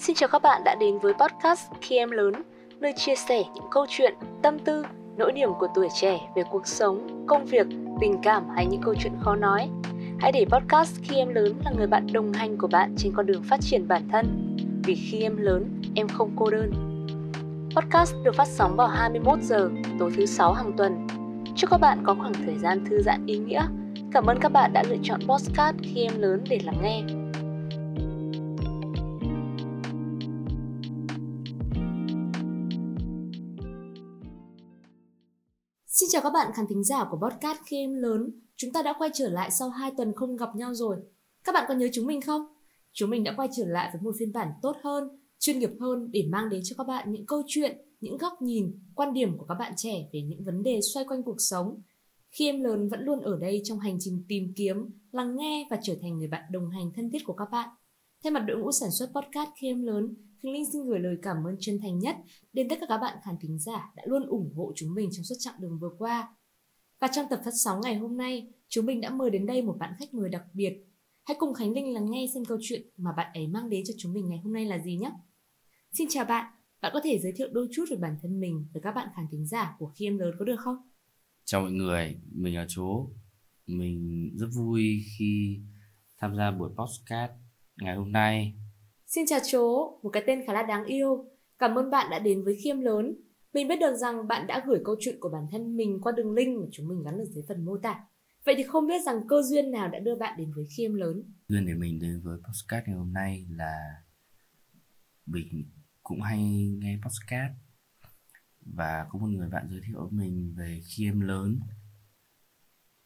Xin chào các bạn đã đến với podcast Khi Em Lớn, nơi chia sẻ những câu chuyện, tâm tư, nỗi niềm của tuổi trẻ về cuộc sống, công việc, tình cảm hay những câu chuyện khó nói. Hãy để podcast Khi Em Lớn là người bạn đồng hành của bạn trên con đường phát triển bản thân. Vì khi em lớn, em không cô đơn. Podcast được phát sóng vào 21 giờ tối thứ sáu hàng tuần. Chúc các bạn có khoảng thời gian thư giãn ý nghĩa. Cảm ơn các bạn đã lựa chọn podcast khi em lớn để lắng nghe. Xin chào các bạn khán thính giả của podcast khi em lớn. Chúng ta đã quay trở lại sau 2 tuần không gặp nhau rồi. Các bạn có nhớ chúng mình không? Chúng mình đã quay trở lại với một phiên bản tốt hơn, chuyên nghiệp hơn để mang đến cho các bạn những câu chuyện, những góc nhìn, quan điểm của các bạn trẻ về những vấn đề xoay quanh cuộc sống. Khi em lớn vẫn luôn ở đây trong hành trình tìm kiếm, lắng nghe và trở thành người bạn đồng hành thân thiết của các bạn. Thay mặt đội ngũ sản xuất podcast khi em lớn, Khánh Linh xin gửi lời cảm ơn chân thành nhất đến tất cả các bạn khán thính giả đã luôn ủng hộ chúng mình trong suốt chặng đường vừa qua. Và trong tập phát sóng ngày hôm nay, chúng mình đã mời đến đây một bạn khách mời đặc biệt. Hãy cùng Khánh Linh lắng nghe xem câu chuyện mà bạn ấy mang đến cho chúng mình ngày hôm nay là gì nhé. Xin chào bạn, bạn có thể giới thiệu đôi chút về bản thân mình với các bạn khán thính giả của khi em lớn có được không? Chào mọi người, mình là chú, Mình rất vui khi tham gia buổi podcast ngày hôm nay. Xin chào Chố, một cái tên khá là đáng yêu. Cảm ơn bạn đã đến với Khiêm Lớn. Mình biết được rằng bạn đã gửi câu chuyện của bản thân mình qua đường link mà chúng mình gắn ở dưới phần mô tả. Vậy thì không biết rằng cơ duyên nào đã đưa bạn đến với Khiêm Lớn? Duyên để mình đến với podcast ngày hôm nay là mình cũng hay nghe podcast và có một người bạn giới thiệu với mình về khiêm lớn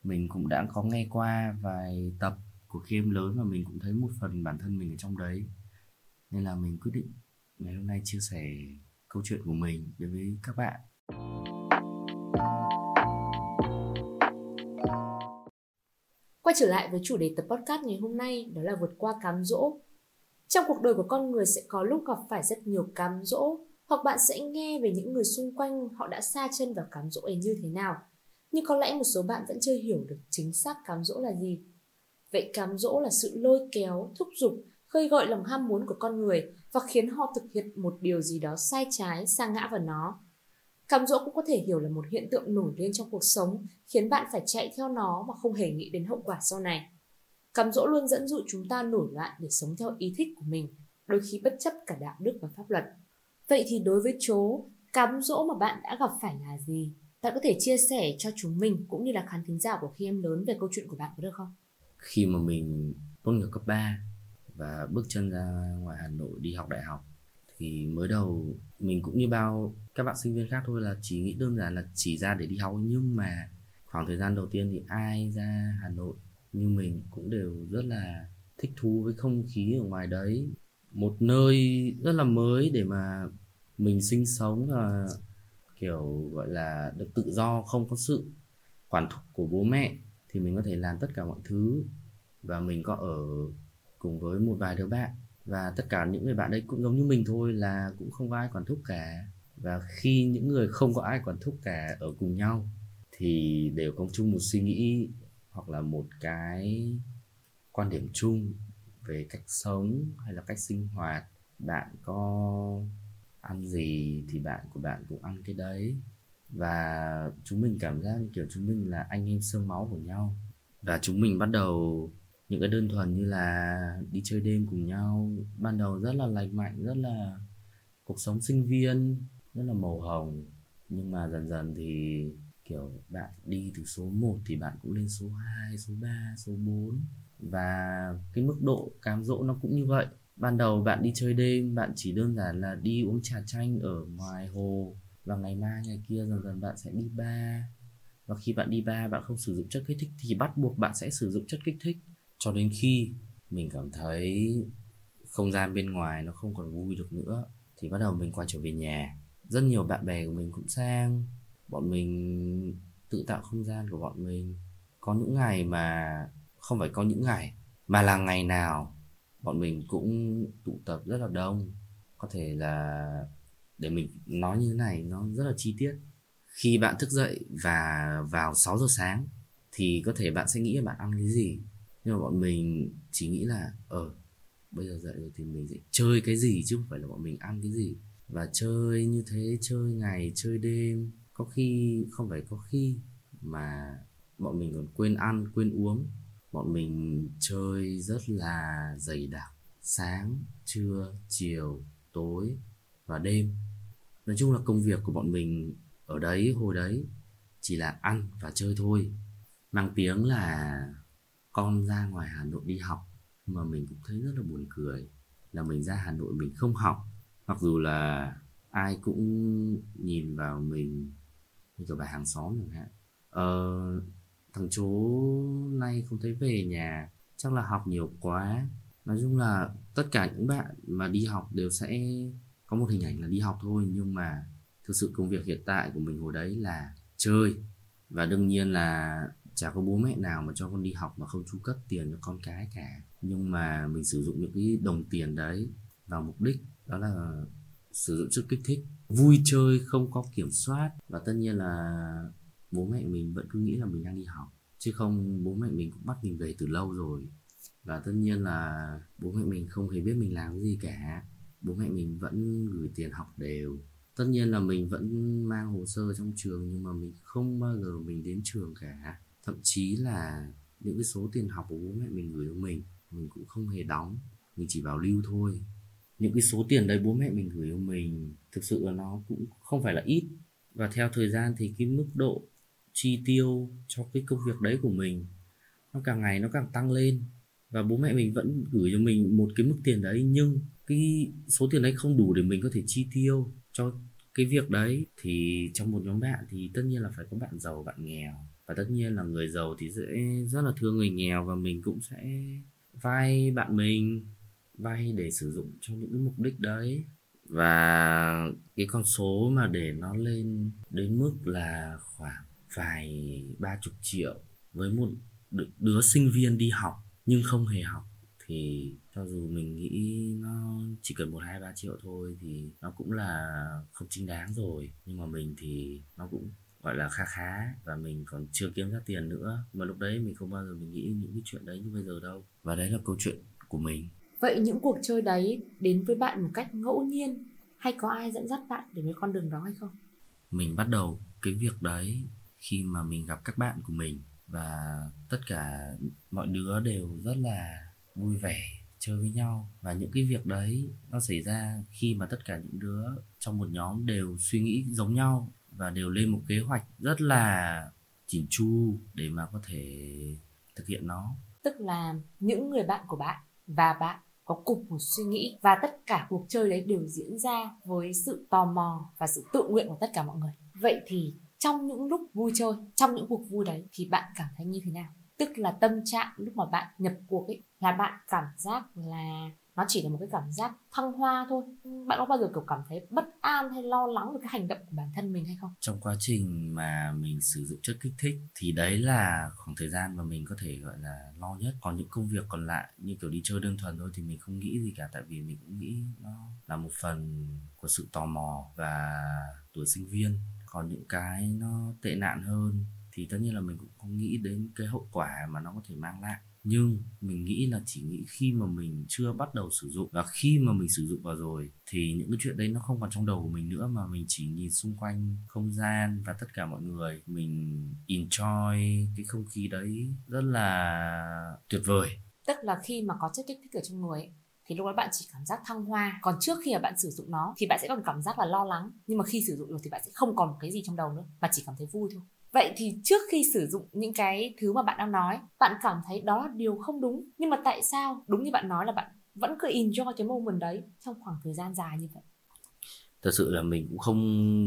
mình cũng đã có nghe qua vài tập của khiêm lớn và mình cũng thấy một phần bản thân mình ở trong đấy nên là mình quyết định ngày hôm nay chia sẻ câu chuyện của mình đối với các bạn Quay trở lại với chủ đề tập podcast ngày hôm nay đó là vượt qua cám dỗ. Trong cuộc đời của con người sẽ có lúc gặp phải rất nhiều cám dỗ hoặc bạn sẽ nghe về những người xung quanh họ đã xa chân vào cám dỗ ấy như thế nào. Nhưng có lẽ một số bạn vẫn chưa hiểu được chính xác cám dỗ là gì. Vậy cám dỗ là sự lôi kéo, thúc giục, khơi gợi lòng ham muốn của con người và khiến họ thực hiện một điều gì đó sai trái, sa ngã vào nó. Cám dỗ cũng có thể hiểu là một hiện tượng nổi lên trong cuộc sống, khiến bạn phải chạy theo nó mà không hề nghĩ đến hậu quả sau này. Cám dỗ luôn dẫn dụ chúng ta nổi loạn để sống theo ý thích của mình, đôi khi bất chấp cả đạo đức và pháp luật. Vậy thì đối với chố, cám dỗ mà bạn đã gặp phải là gì? Bạn có thể chia sẻ cho chúng mình cũng như là khán thính giả của khi em lớn về câu chuyện của bạn có được không? khi mà mình tốt nghiệp cấp 3 và bước chân ra ngoài Hà Nội đi học đại học. Thì mới đầu mình cũng như bao các bạn sinh viên khác thôi là chỉ nghĩ đơn giản là chỉ ra để đi học. Nhưng mà khoảng thời gian đầu tiên thì ai ra Hà Nội như mình cũng đều rất là thích thú với không khí ở ngoài đấy. Một nơi rất là mới để mà mình sinh sống là kiểu gọi là được tự do, không có sự quản thúc của bố mẹ thì mình có thể làm tất cả mọi thứ. Và mình có ở cùng với một vài đứa bạn. Và tất cả những người bạn đấy cũng giống như mình thôi, là cũng không có ai quản thúc cả. Và khi những người không có ai quản thúc cả ở cùng nhau, thì đều có chung một suy nghĩ hoặc là một cái quan điểm chung về cách sống hay là cách sinh hoạt. Bạn có ăn gì thì bạn của bạn cũng ăn cái đấy. Và chúng mình cảm giác như kiểu chúng mình là anh em xương máu của nhau. Và chúng mình bắt đầu những cái đơn thuần như là đi chơi đêm cùng nhau ban đầu rất là lành mạnh rất là cuộc sống sinh viên rất là màu hồng. Nhưng mà dần dần thì kiểu bạn đi từ số 1 thì bạn cũng lên số 2, số 3, số 4 và cái mức độ cám dỗ nó cũng như vậy. Ban đầu bạn đi chơi đêm bạn chỉ đơn giản là đi uống trà chanh ở ngoài hồ và ngày mai ngày kia dần dần bạn sẽ đi bar và khi bạn đi bar bạn không sử dụng chất kích thích thì bắt buộc bạn sẽ sử dụng chất kích thích cho đến khi mình cảm thấy không gian bên ngoài nó không còn vui được nữa, thì bắt đầu mình quay trở về nhà. Rất nhiều bạn bè của mình cũng sang. Bọn mình tự tạo không gian của bọn mình. Có những ngày mà, không phải có những ngày, mà là ngày nào bọn mình cũng tụ tập rất là đông. Có thể là để mình nói như thế này, nó rất là chi tiết. Khi bạn thức dậy và vào 6 giờ sáng, thì có thể bạn sẽ nghĩ là bạn ăn cái gì? Nhưng mà bọn mình chỉ nghĩ là ở ờ, bây giờ dậy rồi thì mình sẽ chơi cái gì chứ không phải là bọn mình ăn cái gì. Và chơi như thế chơi ngày chơi đêm có khi không phải có khi mà bọn mình còn quên ăn quên uống. Bọn mình chơi rất là dày đặc sáng trưa chiều tối và đêm. Nói chung là công việc của bọn mình ở đấy hồi đấy chỉ là ăn và chơi thôi. Mang tiếng là con ra ngoài hà nội đi học mà mình cũng thấy rất là buồn cười là mình ra hà nội mình không học. Mặc dù là ai cũng nhìn vào mình như kiểu bà hàng xóm chẳng hạn. Ờ, thằng chú nay không thấy về nhà chắc là học nhiều quá. Nói chung là tất cả những bạn mà đi học đều sẽ có một hình ảnh là đi học thôi nhưng mà thực sự công việc hiện tại của mình hồi đấy là chơi. Và đương nhiên là chả có bố mẹ nào mà cho con đi học mà không chu cấp tiền cho con cái cả. Nhưng mà mình sử dụng những cái đồng tiền đấy vào mục đích, đó là sử dụng chất kích thích. Vui chơi, không có kiểm soát. Và tất nhiên là bố mẹ mình vẫn cứ nghĩ là mình đang đi học. Chứ không, bố mẹ mình cũng bắt mình về từ lâu rồi. Và tất nhiên là bố mẹ mình không hề biết mình làm cái gì cả. Bố mẹ mình vẫn gửi tiền học đều. Tất nhiên là mình vẫn mang hồ sơ trong trường nhưng mà mình không bao giờ mình đến trường cả thậm chí là những cái số tiền học của bố mẹ mình gửi cho mình mình cũng không hề đóng, mình chỉ bảo lưu thôi. Những cái số tiền đấy bố mẹ mình gửi cho mình, thực sự là nó cũng không phải là ít. Và theo thời gian thì cái mức độ chi tiêu cho cái công việc đấy của mình, nó càng ngày nó càng tăng lên. Và bố mẹ mình vẫn gửi cho mình một cái mức tiền đấy, nhưng cái số tiền đấy không đủ để mình có thể chi tiêu cho cái việc đấy. Thì trong một nhóm bạn thì tất nhiên là phải có bạn giàu, bạn nghèo và tất nhiên là người giàu thì sẽ rất là thương người nghèo và mình cũng sẽ vay bạn mình vay để sử dụng cho những cái mục đích đấy. Và cái con số mà để nó lên đến mức là khoảng vài ba chục triệu với một đứa sinh viên đi học nhưng không hề học thì cho dù mình nghĩ nó chỉ cần một, hai, ba triệu thôi thì nó cũng là không chính đáng rồi. Nhưng mà mình thì nó cũng gọi là khá khá và mình còn chưa kiếm ra tiền nữa. Mà lúc đấy mình không bao giờ mình nghĩ những cái chuyện đấy như bây giờ đâu. Và đấy là câu chuyện của mình. Vậy những cuộc chơi đấy đến với bạn một cách ngẫu nhiên hay có ai dẫn dắt bạn đến với con đường đó hay không? Mình bắt đầu cái việc đấy khi mà mình gặp các bạn của mình và tất cả mọi đứa đều rất là vui vẻ chơi với nhau. Và những cái việc đấy nó xảy ra khi mà tất cả những đứa trong một nhóm đều suy nghĩ giống nhau và đều lên một kế hoạch rất là chỉn chu để mà có thể thực hiện nó. Tức là những người bạn của bạn và bạn có cùng một suy nghĩ và tất cả cuộc chơi đấy đều diễn ra với sự tò mò và sự tự nguyện của tất cả mọi người. Vậy thì trong những lúc vui chơi, trong những cuộc vui đấy thì bạn cảm thấy như thế nào? Tức là tâm trạng lúc mà bạn nhập cuộc ấy, là bạn cảm giác là nó chỉ là một cái cảm giác thăng hoa thôi. Bạn có bao giờ, kiểu, cảm thấy bất an hay lo lắng về cái hành động của bản thân mình hay không? Trong quá trình mà mình sử dụng chất kích thích thì đấy là khoảng thời gian mà mình có thể, gọi là, lo nhất. Còn những công việc còn lại như, kiểu, đi chơi đơn thuần thôi thì mình không nghĩ gì cả. Tại vì mình cũng nghĩ nó là một phần của sự tò mò và tuổi sinh viên. Còn những cái nó tệ nạn hơn thì tất nhiên là mình cũng không nghĩ đến cái hậu quả mà nó có thể mang lại nhưng mình nghĩ là chỉ nghĩ khi mà mình chưa bắt đầu sử dụng và khi mà mình sử dụng vào rồi thì những cái chuyện đấy nó không còn trong đầu của mình nữa mà mình chỉ nhìn xung quanh không gian và tất cả mọi người. Mình enjoy cái không khí đấy rất là tuyệt vời. Tức là khi mà có chất kích thích ở trong người ấy, thì lúc đó bạn chỉ cảm giác thăng hoa. Còn trước khi mà bạn sử dụng nó thì bạn sẽ còn cảm giác là lo lắng. Nhưng mà khi sử dụng rồi thì bạn sẽ không còn một cái gì trong đầu nữa mà chỉ cảm thấy vui thôi vậy thì trước khi sử dụng những cái thứ mà bạn đang nói, bạn cảm thấy đó là điều không đúng. Nhưng mà tại sao? Đúng như bạn nói là bạn vẫn cứ enjoy cái moment đấy trong khoảng thời gian dài như vậy? Thật sự là mình cũng không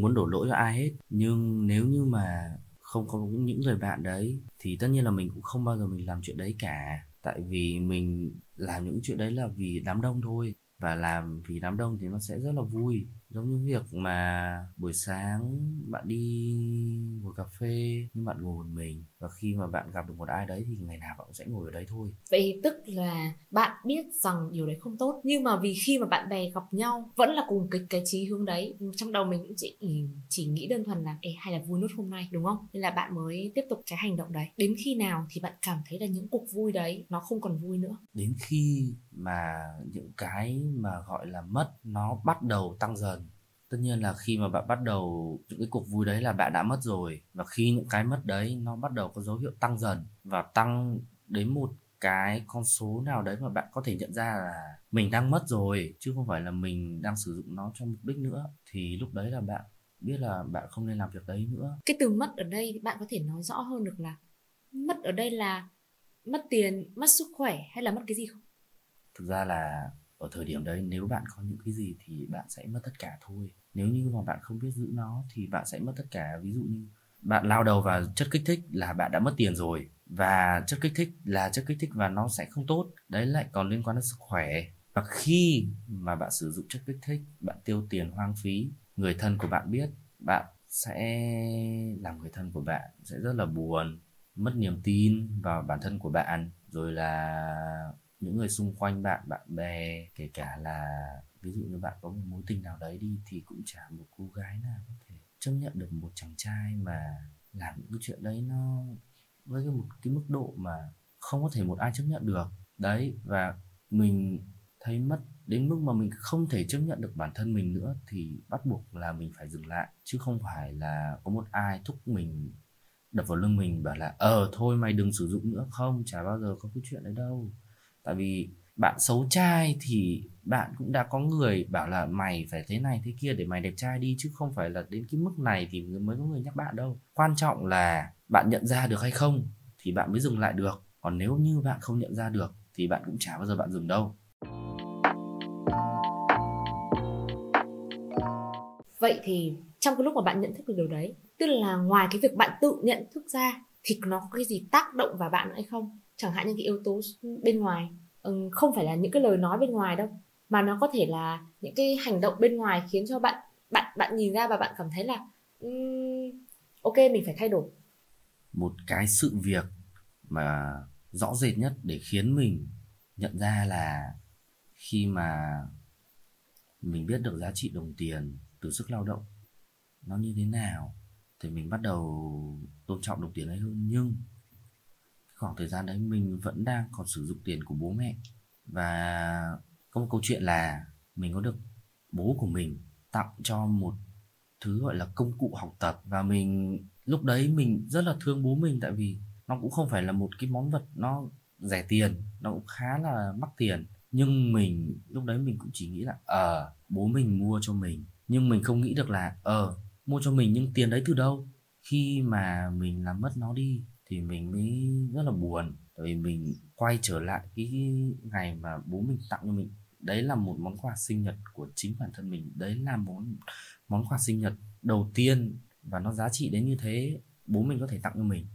muốn đổ lỗi cho ai hết. Nhưng nếu như mà không có những người bạn đấy, thì tất nhiên là mình cũng không bao giờ mình làm chuyện đấy cả. Tại vì mình làm những chuyện đấy là vì đám đông thôi. Và làm vì đám đông thì nó sẽ rất là vui giống như việc mà buổi sáng bạn đi ngồi cà phê nhưng bạn ngồi một mình và khi mà bạn gặp được một ai đấy thì ngày nào bạn cũng sẽ ngồi ở đấy thôi. Vậy tức là bạn biết rằng điều đấy không tốt nhưng mà vì khi mà bạn bè gặp nhau vẫn là cùng cái cái chí hướng đấy trong đầu mình cũng chỉ chỉ nghĩ đơn thuần là Ê, hay là vui nốt hôm nay đúng không? Nên là bạn mới tiếp tục cái hành động đấy. Đến khi nào thì bạn cảm thấy là những cuộc vui đấy nó không còn vui nữa? Đến khi mà những cái mà gọi là mất nó bắt đầu tăng dần tất nhiên là khi mà bạn bắt đầu những cái cuộc vui đấy là bạn đã mất rồi. Và khi những cái mất đấy nó bắt đầu có dấu hiệu tăng dần và tăng đến một cái con số nào đấy mà bạn có thể nhận ra là mình đang mất rồi chứ không phải là mình đang sử dụng nó cho mục đích nữa thì lúc đấy là bạn biết là bạn không nên làm việc đấy nữa. Cái từ mất ở đây bạn có thể nói rõ hơn được là mất ở đây là mất tiền mất sức khỏe hay là mất cái gì không? Thực ra là ở thời điểm đấy, nếu bạn có những cái gì thì bạn sẽ mất tất cả thôi. Nếu như mà bạn không biết giữ nó thì bạn sẽ mất tất cả. Ví dụ như bạn lao đầu vào chất kích thích là bạn đã mất tiền rồi và chất kích thích là chất kích thích và nó sẽ không tốt. Đấy lại còn liên quan đến sức khỏe. Và khi mà bạn sử dụng chất kích thích, bạn tiêu tiền hoang phí, người thân của bạn biết, bạn sẽ làm người thân của bạn sẽ rất là buồn, mất niềm tin vào bản thân của bạn. Rồi là những người xung quanh bạn bạn bè, kể cả là ví dụ như bạn có một mối tình nào đấy đi thì cũng chả một cô gái nào có thể chấp nhận được một chàng trai mà làm những cái chuyện đấy nó với cái một, cái mức độ mà không có thể một ai chấp nhận được. Đấy, và mình thấy mất đến mức mà mình không thể chấp nhận được bản thân mình nữa thì bắt buộc là mình phải dừng lại, chứ không phải là có một ai thúc mình, đập vào lưng mình bảo là ờ thôi, mày đừng sử dụng nữa. Không, chả bao giờ có cái chuyện đấy đâu tại vì bạn xấu trai thì bạn cũng đã có người bảo là mày phải thế này thế kia để mày đẹp trai đi, chứ không phải là đến cái mức này thì mới có người nhắc bạn đâu. Quan trọng là bạn nhận ra được hay không thì bạn mới dừng lại được. Còn nếu như bạn không nhận ra được thì bạn cũng chả bao giờ bạn dừng đâu. Vậy thì trong cái lúc mà bạn nhận thức được điều đấy, tức là ngoài cái việc bạn tự nhận thức ra thì nó có cái gì tác động vào bạn hay không? Chẳng hạn như cái yếu tố bên ngoài. Ừ, không phải là những cái lời nói bên ngoài đâu mà nó có thể là những cái hành động bên ngoài khiến cho bạn bạn bạn nhìn ra và bạn cảm thấy là um, ok mình phải thay đổi. Một cái sự việc mà rõ rệt nhất để khiến mình nhận ra là khi mà mình biết được giá trị đồng tiền từ sức lao động nó như thế nào thì mình bắt đầu tôn trọng đồng tiền ấy hơn. Nhưng khoảng thời gian đấy mình vẫn đang còn sử dụng tiền của bố mẹ. Và có một câu chuyện là mình có được bố của mình tặng cho một thứ gọi là công cụ học tập. Và mình lúc đấy mình rất là thương bố mình tại vì nó cũng không phải là một cái món vật nó rẻ tiền nó cũng khá là mắc tiền. Nhưng mình lúc đấy mình cũng chỉ nghĩ là ờ à, bố mình mua cho mình. Nhưng mình không nghĩ được là ờ à, mua cho mình nhưng tiền đấy từ đâu? Khi mà mình làm mất nó đi thì mình mới rất là buồn. Tại vì mình quay trở lại cái ngày mà bố mình tặng cho mình đấy là một món quà sinh nhật của chính bản thân mình. Đấy là món món quà sinh nhật đầu tiên và nó giá trị đến như thế bố mình có thể tặng cho mình.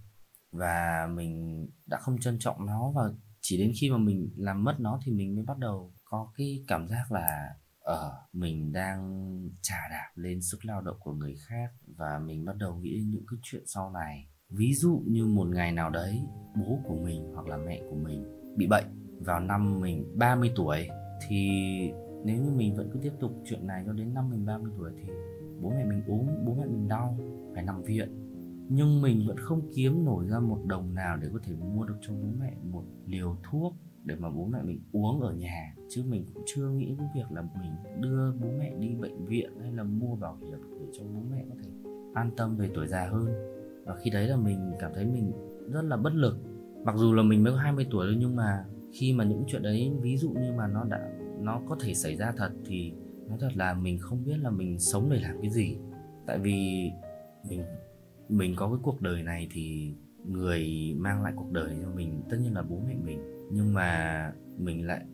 Và mình đã không trân trọng nó và chỉ đến khi mà mình làm mất nó thì mình mới bắt đầu có cái cảm giác là ở uh, mình đang trả đạp lên sức lao động của người khác. Và mình bắt đầu nghĩ những cái chuyện sau này ví dụ như một ngày nào đấy, bố của mình hoặc là mẹ của mình bị bệnh vào năm mình 30 tuổi, thì nếu như mình vẫn cứ tiếp tục chuyện này cho đến năm mình 30 tuổi thì bố mẹ mình ốm, bố mẹ mình đau, phải nằm viện. Nhưng mình vẫn không kiếm nổi ra một đồng nào để có thể mua được cho bố mẹ một liều thuốc để mà bố mẹ mình uống ở nhà. Chứ mình cũng chưa nghĩ đến việc là mình đưa bố mẹ đi bệnh viện hay là mua bảo hiểm để cho bố mẹ có thể an tâm về tuổi già hơn và khi đấy là mình cảm thấy mình rất là bất lực. Mặc dù là mình mới có 20 tuổi thôi, nhưng mà khi mà những chuyện đấy, ví dụ như mà nó đã, nó có thể xảy ra thật thì nói thật là mình không biết là mình sống để làm cái gì. Tại vì mình mình có cái cuộc đời này thì người mang lại cuộc đời cho mình tất nhiên là bố mẹ mình. Nhưng mà mình lại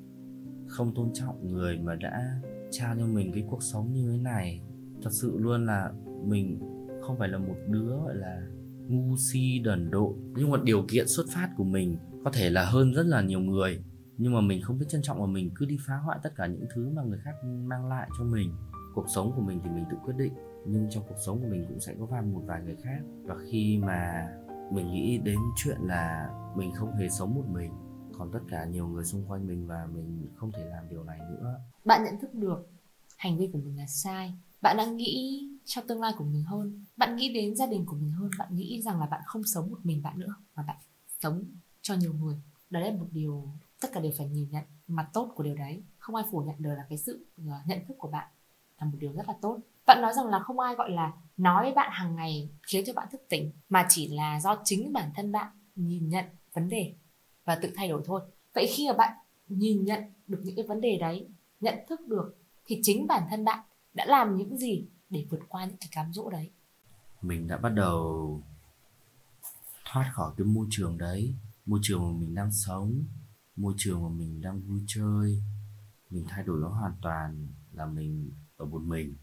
không tôn trọng người mà đã trao cho mình cái cuộc sống như thế này. Thật sự luôn là mình không phải là một đứa, gọi là ngu si, đần độn. Nhưng mà điều kiện xuất phát của mình có thể là hơn rất là nhiều người. Nhưng mà mình không biết trân trọng và mình cứ đi phá hoại tất cả những thứ mà người khác mang lại cho mình. Cuộc sống của mình thì mình tự quyết định, nhưng trong cuộc sống của mình cũng sẽ có vài một vài người khác. Và khi mà mình nghĩ đến chuyện là mình không hề sống một mình, còn tất cả nhiều người xung quanh mình và mình không thể làm điều này nữa. Bạn nhận thức được hành vi của mình là sai bạn đang nghĩ cho tương lai của mình hơn. Bạn nghĩ đến gia đình của mình hơn. Bạn nghĩ rằng là bạn không sống một mình bạn nữa, mà bạn sống cho nhiều người. Đó là một điều tất cả đều phải nhìn nhận mặt tốt của điều đấy, không ai phủ nhận được là cái sự ờ, nhận thức của bạn là một điều rất là tốt. Bạn nói rằng là không ai gọi là nói với bạn hàng ngày khiến cho bạn thức tỉnh, mà chỉ là do chính bản thân bạn nhìn nhận vấn đề và tự thay đổi thôi. Vậy khi mà bạn nhìn nhận được những cái vấn đề đấy, nhận thức được thì chính bản thân bạn đã làm những gì để vượt qua những cái cám dỗ đấy? Mình đã bắt đầu thoát khỏi cái môi trường đấy. Môi trường mà mình đang sống, môi trường mà mình đang vui chơi. Mình thay đổi nó hoàn toàn là mình ở một mình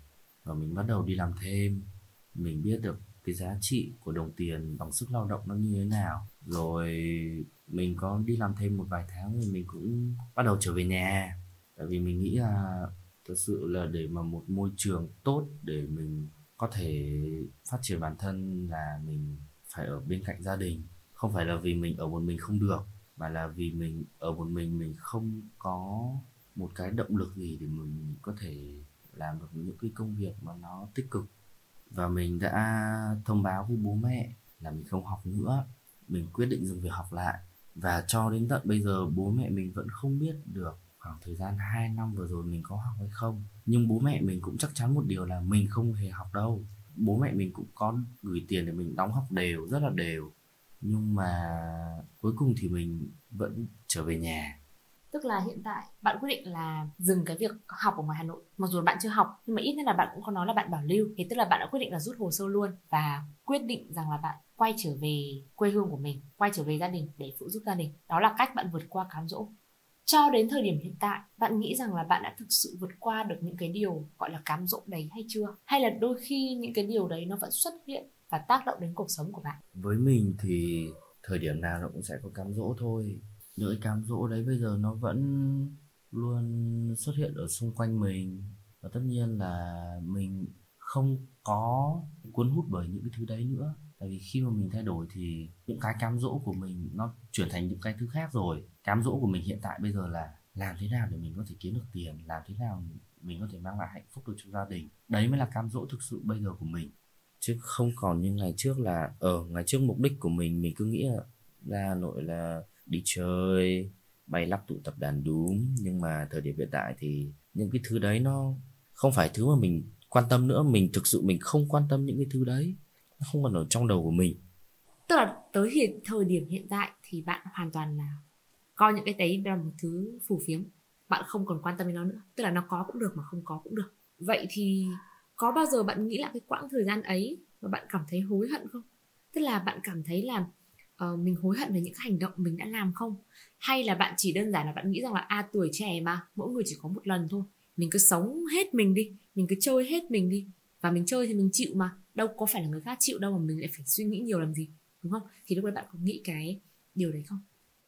và mình bắt đầu đi làm thêm. Mình biết được cái giá trị của đồng tiền bằng sức lao động nó như thế nào. Rồi mình có đi làm thêm một vài tháng thì mình cũng bắt đầu trở về nhà. Tại vì mình nghĩ là thực sự là để mà một môi trường tốt để mình có thể phát triển bản thân là mình phải ở bên cạnh gia đình. Không phải là vì mình ở một mình không được, mà là vì mình ở một mình mình không có một cái động lực gì để mình có thể làm được những cái công việc mà nó tích cực. Và mình đã thông báo với bố mẹ là mình không học nữa, mình quyết định dừng việc học lại. Và cho đến tận bây giờ bố mẹ mình vẫn không biết được khoảng thời gian 2 năm vừa rồi mình có học hay không. Nhưng bố mẹ mình cũng chắc chắn một điều là mình không hề học đâu. Bố mẹ mình cũng có gửi tiền để mình đóng học đều, rất là đều. Nhưng mà cuối cùng thì mình vẫn trở về nhà. Tức là hiện tại bạn quyết định là dừng cái việc học ở ngoài Hà Nội. Mặc dù bạn chưa học, nhưng mà ít nhất là bạn cũng có nói là bạn bảo lưu. Thế tức là bạn đã quyết định là rút hồ sơ luôn và quyết định rằng là bạn quay trở về quê hương của mình, quay trở về gia đình để phụ giúp gia đình. Đó là cách bạn vượt qua cám dỗ cho đến thời điểm hiện tại, bạn nghĩ rằng là bạn đã thực sự vượt qua được những cái điều gọi là cám dỗ đấy hay chưa? Hay là đôi khi những cái điều đấy nó vẫn xuất hiện và tác động đến cuộc sống của bạn? Với mình thì thời điểm nào nó cũng sẽ có cám dỗ thôi. Những cái cám dỗ đấy bây giờ nó vẫn luôn xuất hiện ở xung quanh mình. Và tất nhiên là mình không có cuốn hút bởi những cái thứ đấy nữa tại vì khi mà mình thay đổi thì những cái cám dỗ của mình nó chuyển thành những cái thứ khác rồi. Cám dỗ của mình hiện tại bây giờ là làm thế nào để mình có thể kiếm được tiền, làm thế nào mình có thể mang lại hạnh phúc được cho gia đình. Đấy mới là cám dỗ thực sự bây giờ của mình. Chứ không còn như ngày trước là ở ngày trước mục đích của mình mình cứ nghĩ là ra Hà Nội là đi chơi, bay lắc tụ tập đàn đúm. Nhưng mà thời điểm hiện tại thì những cái thứ đấy nó không phải thứ mà mình quan tâm nữa. Mình thực sự mình không quan tâm những cái thứ đấy không còn ở trong đầu của mình. Tức là tới hiện thời điểm hiện tại thì bạn hoàn toàn là coi những cái đấy là một thứ phù phiếm. Bạn không còn quan tâm đến nó nữa. Tức là nó có cũng được mà không có cũng được. Vậy thì có bao giờ bạn nghĩ lại cái quãng thời gian ấy và bạn cảm thấy hối hận không? Tức là bạn cảm thấy là uh, mình hối hận về những hành động mình đã làm không? Hay là bạn chỉ đơn giản là bạn nghĩ rằng là a à, tuổi trẻ mà mỗi người chỉ có một lần thôi. Mình cứ sống hết mình đi mình cứ chơi hết mình đi. Và mình chơi thì mình chịu mà đâu có phải là người khác chịu đâu mà mình lại phải suy nghĩ nhiều làm gì, đúng không? Thì lúc đấy bạn có nghĩ cái điều đấy không?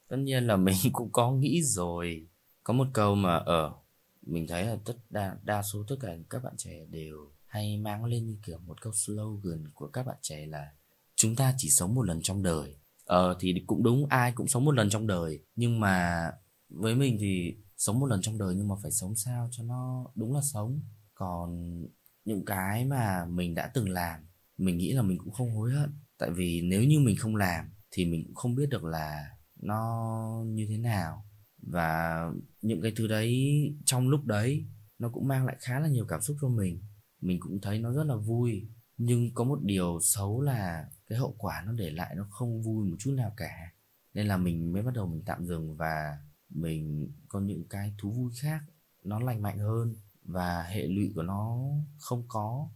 Tất nhiên là mình cũng có nghĩ rồi. Có một câu mà ở mình thấy là tất đa đa số tất cả các bạn trẻ đều hay mang lên như kiểu một câu slogan của các bạn trẻ là chúng ta chỉ sống một lần trong đời ờ thì cũng đúng, ai cũng sống một lần trong đời. Nhưng mà với mình thì sống một lần trong đời nhưng mà phải sống sao cho nó đúng là sống. Còn những cái mà mình đã từng làm, mình nghĩ là mình cũng không hối hận. Tại vì nếu như mình không làm thì mình cũng không biết được là nó như thế nào. Và những cái thứ đấy, trong lúc đấy, nó cũng mang lại khá là nhiều cảm xúc cho mình. Mình cũng thấy nó rất là vui. Nhưng có một điều xấu là cái hậu quả nó để lại nó không vui một chút nào cả. Nên là mình mới bắt đầu mình tạm dừng và mình có những cái thú vui khác nó lành mạnh hơn và hệ lụy của nó không có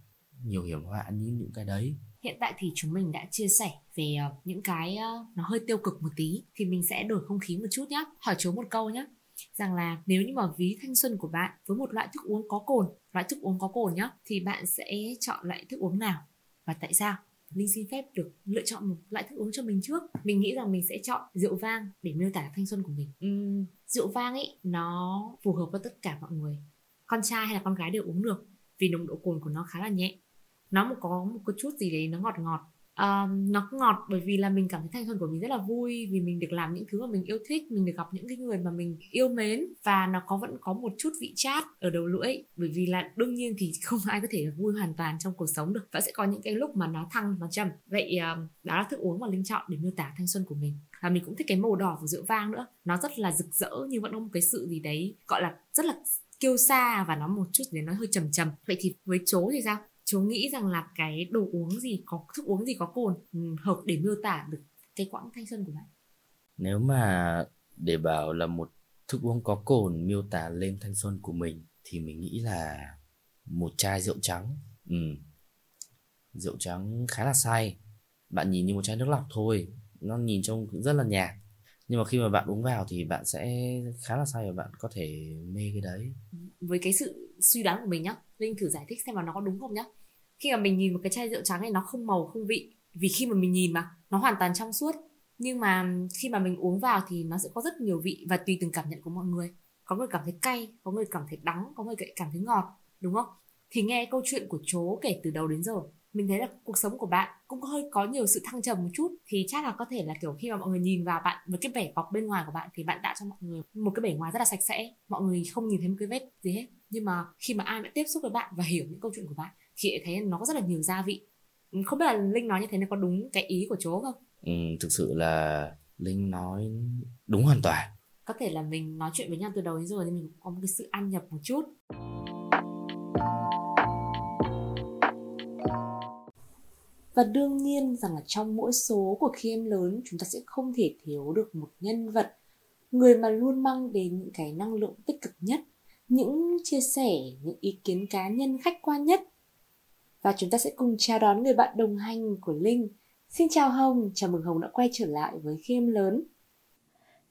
nhiều hiểm họa như những cái đấy. Hiện tại thì chúng mình đã chia sẻ về uh, những cái uh, nó hơi tiêu cực một tí thì mình sẽ đổi không khí một chút nhé hỏi chú một câu nhé rằng là nếu như mà ví thanh xuân của bạn với một loại thức uống có cồn loại thức uống có cồn nhá thì bạn sẽ chọn loại thức uống nào và tại sao? Linh xin phép được lựa chọn một loại thức uống cho mình trước. Mình nghĩ rằng mình sẽ chọn rượu vang để miêu tả thanh xuân của mình. Uhm, Rượu vang ấy nó phù hợp với tất cả mọi người con trai hay là con gái đều uống được vì nồng độ cồn của nó khá là nhẹ. Nó một có một cái chút gì đấy nó ngọt ngọt. Um, nó ngọt bởi vì là mình cảm thấy thanh xuân của mình rất là vui vì mình được làm những thứ mà mình yêu thích mình được gặp những cái người mà mình yêu mến và nó có vẫn có một chút vị chát ở đầu lưỡi. Bởi vì là đương nhiên thì không ai có thể vui hoàn toàn trong cuộc sống được. Vẫn sẽ có những cái lúc mà nó thăng nó trầm. Vậy um, đó là thức uống mà linh chọn để miêu tả thanh xuân của mình. Và mình cũng thích cái màu đỏ của rượu vang nữa. Nó rất là rực rỡ nhưng vẫn có một cái sự gì đấy gọi là rất là kiêu xa và nó một chút để nó hơi trầm trầm. Vậy thì với chố thì sao? Chú nghĩ rằng là cái đồ uống gì, có thức uống gì có cồn ừ, hợp để miêu tả được cái quãng thanh xuân của bạn? Nếu mà để bảo là một thức uống có cồn miêu tả lên thanh xuân của mình thì mình nghĩ là một chai rượu trắng. Ừ. rượu trắng khá là say. Bạn nhìn như một chai nước lọc thôi. Nó nhìn trông rất là nhạt nhưng mà khi mà bạn uống vào thì bạn sẽ khá là say và bạn có thể mê cái đấy. Với cái sự suy đoán của mình nhá, linh thử giải thích xem là nó có đúng không nhá. Khi mà mình nhìn một cái chai rượu trắng này nó không màu, không vị. Vì khi mà mình nhìn mà, nó hoàn toàn trong suốt. Nhưng mà khi mà mình uống vào thì nó sẽ có rất nhiều vị và tùy từng cảm nhận của mọi người. Có người cảm thấy cay, có người cảm thấy đắng, có người cảm thấy ngọt, đúng không? Thì nghe câu chuyện của chố kể từ đầu đến giờ mình thấy là cuộc sống của bạn cũng hơi có nhiều sự thăng trầm một chút. Thì chắc là có thể là kiểu khi mà mọi người nhìn vào bạn với cái vẻ bọc bên ngoài của bạn thì bạn tạo cho mọi người một cái vẻ ngoài rất là sạch sẽ. Mọi người không nhìn thấy một cái vết gì hết. Nhưng mà khi mà ai đã tiếp xúc với bạn và hiểu những câu chuyện của bạn thì thấy nó có rất là nhiều gia vị. Không biết là linh nói như thế nó có đúng cái ý của chố không? Ừ, thực sự là linh nói đúng hoàn toàn. Có thể là mình nói chuyện với nhau từ đầu đến giờ thì mình có một cái sự ăn nhập một chút Và đương nhiên rằng là trong mỗi số của khi em lớn chúng ta sẽ không thể thiếu được một nhân vật người mà luôn mang đến những cái năng lượng tích cực nhất, những chia sẻ, những ý kiến cá nhân khách quan nhất. Và chúng ta sẽ cùng chào đón người bạn đồng hành của Linh. Xin chào Hồng, chào mừng Hồng đã quay trở lại với khi em lớn.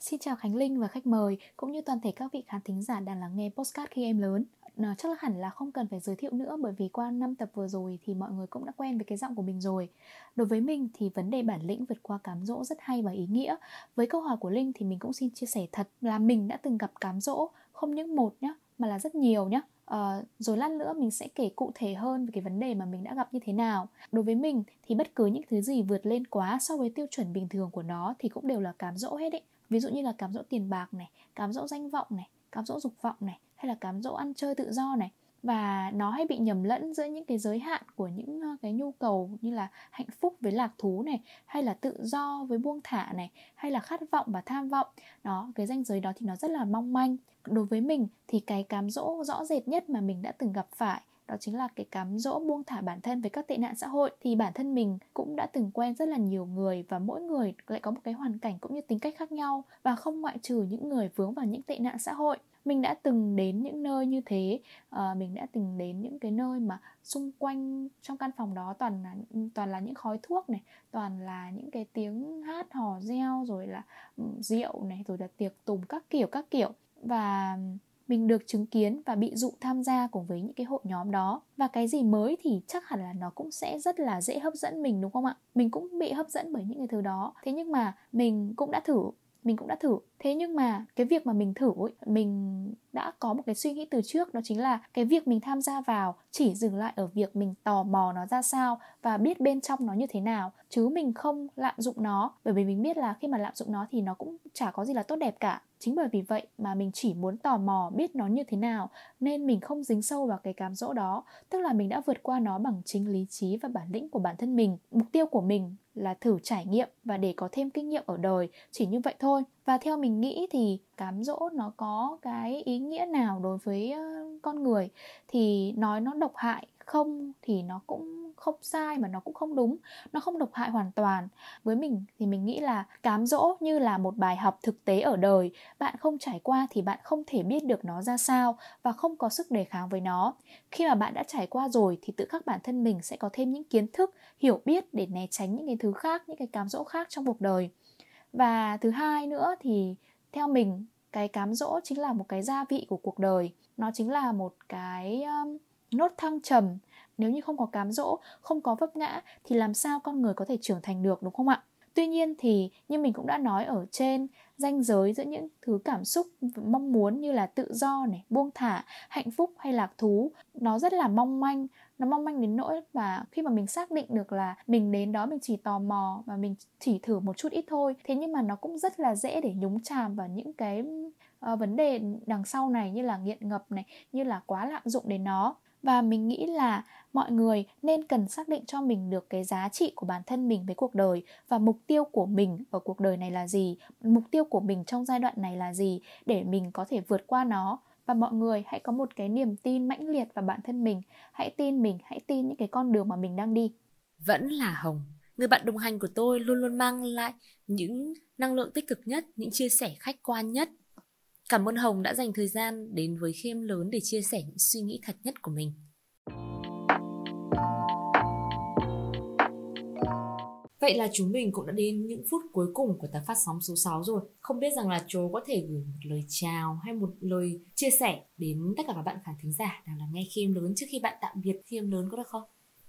Xin chào Khánh Linh và khách mời, cũng như toàn thể các vị khán thính giả đang lắng nghe postcard khi em lớn nó chắc là hẳn là không cần phải giới thiệu nữa bởi vì qua năm tập vừa rồi thì mọi người cũng đã quen với cái giọng của mình rồi. Đối với mình thì vấn đề bản lĩnh vượt qua cám dỗ rất hay và ý nghĩa. Với câu hỏi của Linh thì mình cũng xin chia sẻ thật là mình đã từng gặp cám dỗ không những một nhá mà là rất nhiều nhá. Uh, rồi lát nữa mình sẽ kể cụ thể hơn về cái vấn đề mà mình đã gặp như thế nào đối với mình thì bất cứ những thứ gì vượt lên quá so với tiêu chuẩn bình thường của nó thì cũng đều là cám dỗ hết ấy ví dụ như là cám dỗ tiền bạc này cám dỗ danh vọng này cám dỗ dục vọng này hay là cám dỗ ăn chơi tự do này. Và nó hay bị nhầm lẫn giữa những cái giới hạn của những ờ, cái nhu cầu như là hạnh phúc với lạc thú này, hay là tự do với buông thả này, hay là khát vọng và tham vọng. Đó, cái ranh giới đó thì nó rất là mong manh. Đối với mình thì cái cám dỗ rõ rệt nhất mà mình đã từng gặp phải đó chính là cái cám dỗ buông thả bản thân với các tệ nạn xã hội. Thì bản thân mình cũng đã từng quen rất là nhiều người và mỗi người lại có một cái hoàn cảnh cũng như tính cách khác nhau và không ngoại trừ những người vướng vào những tệ nạn xã hội. Mình đã từng đến những nơi như thế à, mình đã từng đến những cái nơi mà xung quanh trong căn phòng đó toàn là toàn là những khói thuốc này toàn là những cái tiếng hát hò reo rồi là ừ, rượu này rồi là tiệc tùng các kiểu các kiểu. Và mình được chứng kiến và bị dụ tham gia cùng với những cái hội nhóm đó. Và cái gì mới thì chắc hẳn là nó cũng sẽ rất là dễ hấp dẫn mình, đúng không ạ? Mình cũng bị hấp dẫn bởi những cái thứ đó. Thế nhưng mà mình cũng đã thử, mình cũng đã thử thế nhưng mà cái việc mà mình thử ấy, mình đã có một cái suy nghĩ từ trước đó chính là cái việc mình tham gia vào chỉ dừng lại ở việc mình tò mò nó ra sao và biết bên trong nó như thế nào chứ mình không lạm dụng nó. Bởi vì mình biết là khi mà lạm dụng nó thì nó cũng chả có gì là tốt đẹp cả. Chính bởi vì vậy mà mình chỉ muốn tò mò biết nó như thế nào nên mình không dính sâu vào cái cám dỗ đó. Tức là mình đã vượt qua nó bằng chính lý trí và bản lĩnh của bản thân mình. Mục tiêu của mình là thử trải nghiệm và để có thêm kinh nghiệm ở đời. Chỉ như vậy thôi và theo mình nghĩ thì cám dỗ nó có cái ý nghĩa nào đối với con người? Thì nói nó độc hại không thì nó cũng không sai mà nó cũng không đúng. Nó không độc hại hoàn toàn. Với mình thì mình nghĩ là cám dỗ như là một bài học thực tế ở đời. Bạn không trải qua thì bạn không thể biết được nó ra sao và không có sức đề kháng với nó. Khi mà bạn đã trải qua rồi thì tự khắc bản thân mình sẽ có thêm những kiến thức, hiểu biết để né tránh những cái thứ khác, những cái cám dỗ khác trong cuộc đời và thứ hai nữa thì theo mình cái cám dỗ chính là một cái gia vị của cuộc đời. Nó chính là một cái um, nốt thăng trầm. Nếu như không có cám dỗ không có vấp ngã thì làm sao con người có thể trưởng thành được đúng không ạ? Tuy nhiên thì như mình cũng đã nói ở trên ranh giới giữa những thứ cảm xúc mong muốn như là tự do này buông thả hạnh phúc hay lạc thú nó rất là mong manh. Nó mong manh đến nỗi mà khi mà mình xác định được là mình đến đó mình chỉ tò mò và mình chỉ thử một chút ít thôi thế nhưng mà nó cũng rất là dễ để nhúng chàm vào những cái uh, vấn đề đằng sau này như là nghiện ngập này như là quá lạm dụng đến nó và mình nghĩ là mọi người nên cần xác định cho mình được cái giá trị của bản thân mình với cuộc đời và mục tiêu của mình ở cuộc đời này là gì, mục tiêu của mình trong giai đoạn này là gì để mình có thể vượt qua nó. Và mọi người hãy có một cái niềm tin mãnh liệt vào bản thân mình. Hãy tin mình, hãy tin những cái con đường mà mình đang đi. Vẫn là hồng, người bạn đồng hành của tôi luôn luôn mang lại những năng lượng tích cực nhất, những chia sẻ khách quan nhất cảm ơn hồng đã dành thời gian đến với khiêm lớn để chia sẻ những suy nghĩ thật nhất của mình Vậy là chúng mình cũng đã đến những phút cuối cùng của tập phát sóng số 6 rồi. Không biết rằng là chú có thể gửi một lời chào hay một lời chia sẻ đến tất cả các bạn khán thính giả đang là nghe khiêm lớn trước khi bạn tạm biệt khiêm lớn có được không?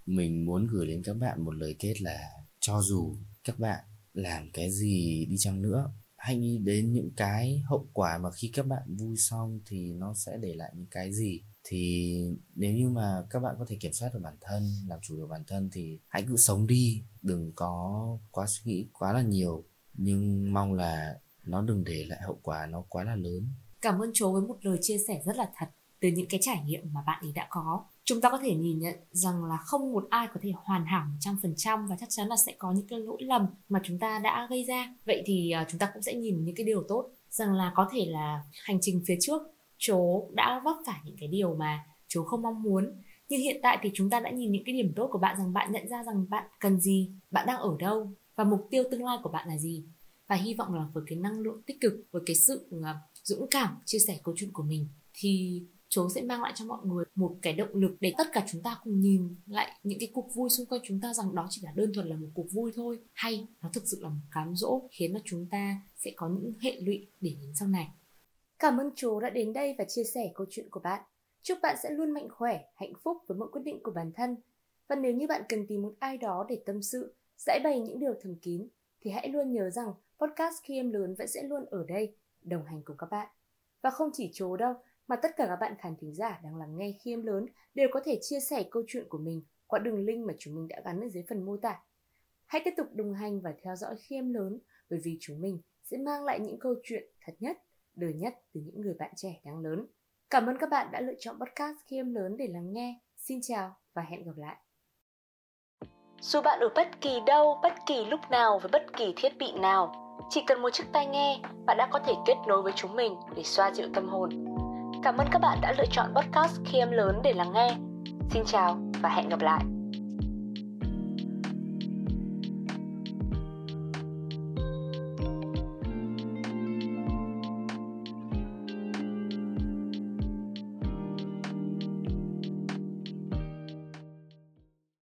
Mình muốn gửi đến các bạn một lời kết là cho dù các bạn làm cái gì đi chăng nữa hãy nghĩ đến những cái hậu quả mà khi các bạn vui xong thì nó sẽ để lại những cái gì? Thì nếu như mà các bạn có thể kiểm soát được bản thân, làm chủ được bản thân thì hãy cứ sống đi, đừng có quá suy nghĩ quá là nhiều. Nhưng mong là nó đừng để lại hậu quả nó quá là lớn. Cảm ơn chú với một lời chia sẻ rất là thật từ những cái trải nghiệm mà bạn ấy đã có chúng ta có thể nhìn nhận rằng là không một ai có thể hoàn hảo 100% và chắc chắn là sẽ có những cái lỗi lầm mà chúng ta đã gây ra. Vậy thì à, chúng ta cũng sẽ nhìn những cái điều tốt, rằng là có thể là hành trình phía trước chú đã vấp phải những cái điều mà chú không mong muốn nhưng hiện tại thì chúng ta đã nhìn những cái điểm tốt của bạn rằng bạn nhận ra rằng bạn cần gì, bạn đang ở đâu và mục tiêu tương lai của bạn là gì và hy vọng là với cái năng lượng tích cực, với cái sự à, dũng cảm chia sẻ câu chuyện của mình thì chú sẽ mang lại cho mọi người một cái động lực để tất cả chúng ta cùng nhìn lại những cái cuộc vui xung quanh chúng ta rằng đó chỉ là đơn thuần là một cuộc vui thôi hay nó thực sự là một cám dỗ khiến cho chúng ta sẽ có những hệ lụy để đến sau này Cảm ơn chú đã đến đây và chia sẻ câu chuyện của bạn. Chúc bạn sẽ luôn mạnh khỏe, hạnh phúc với mọi quyết định của bản thân. Và nếu như bạn cần tìm một ai đó để tâm sự, giải bày những điều thầm kín, thì hãy luôn nhớ rằng podcast khi em lớn vẫn sẽ luôn ở đây, đồng hành cùng các bạn. Và không chỉ chú đâu, mà tất cả các bạn khán thính giả đang lắng nghe khiêm lớn đều có thể chia sẻ câu chuyện của mình qua đường link mà chúng mình đã gắn ở dưới phần mô tả. Hãy tiếp tục đồng hành và theo dõi khiêm lớn bởi vì chúng mình sẽ mang lại những câu chuyện thật nhất đời nhất từ những người bạn trẻ đang lớn. Cảm ơn các bạn đã lựa chọn podcast khiêm lớn để lắng nghe. Xin chào và hẹn gặp lại. Dù bạn ở bất kỳ đâu, bất kỳ lúc nào với bất kỳ thiết bị nào, chỉ cần một chiếc tai nghe, bạn đã có thể kết nối với chúng mình để xoa dịu tâm hồn. Cảm ơn các bạn đã lựa chọn podcast khi em lớn để lắng nghe. Xin chào và hẹn gặp lại.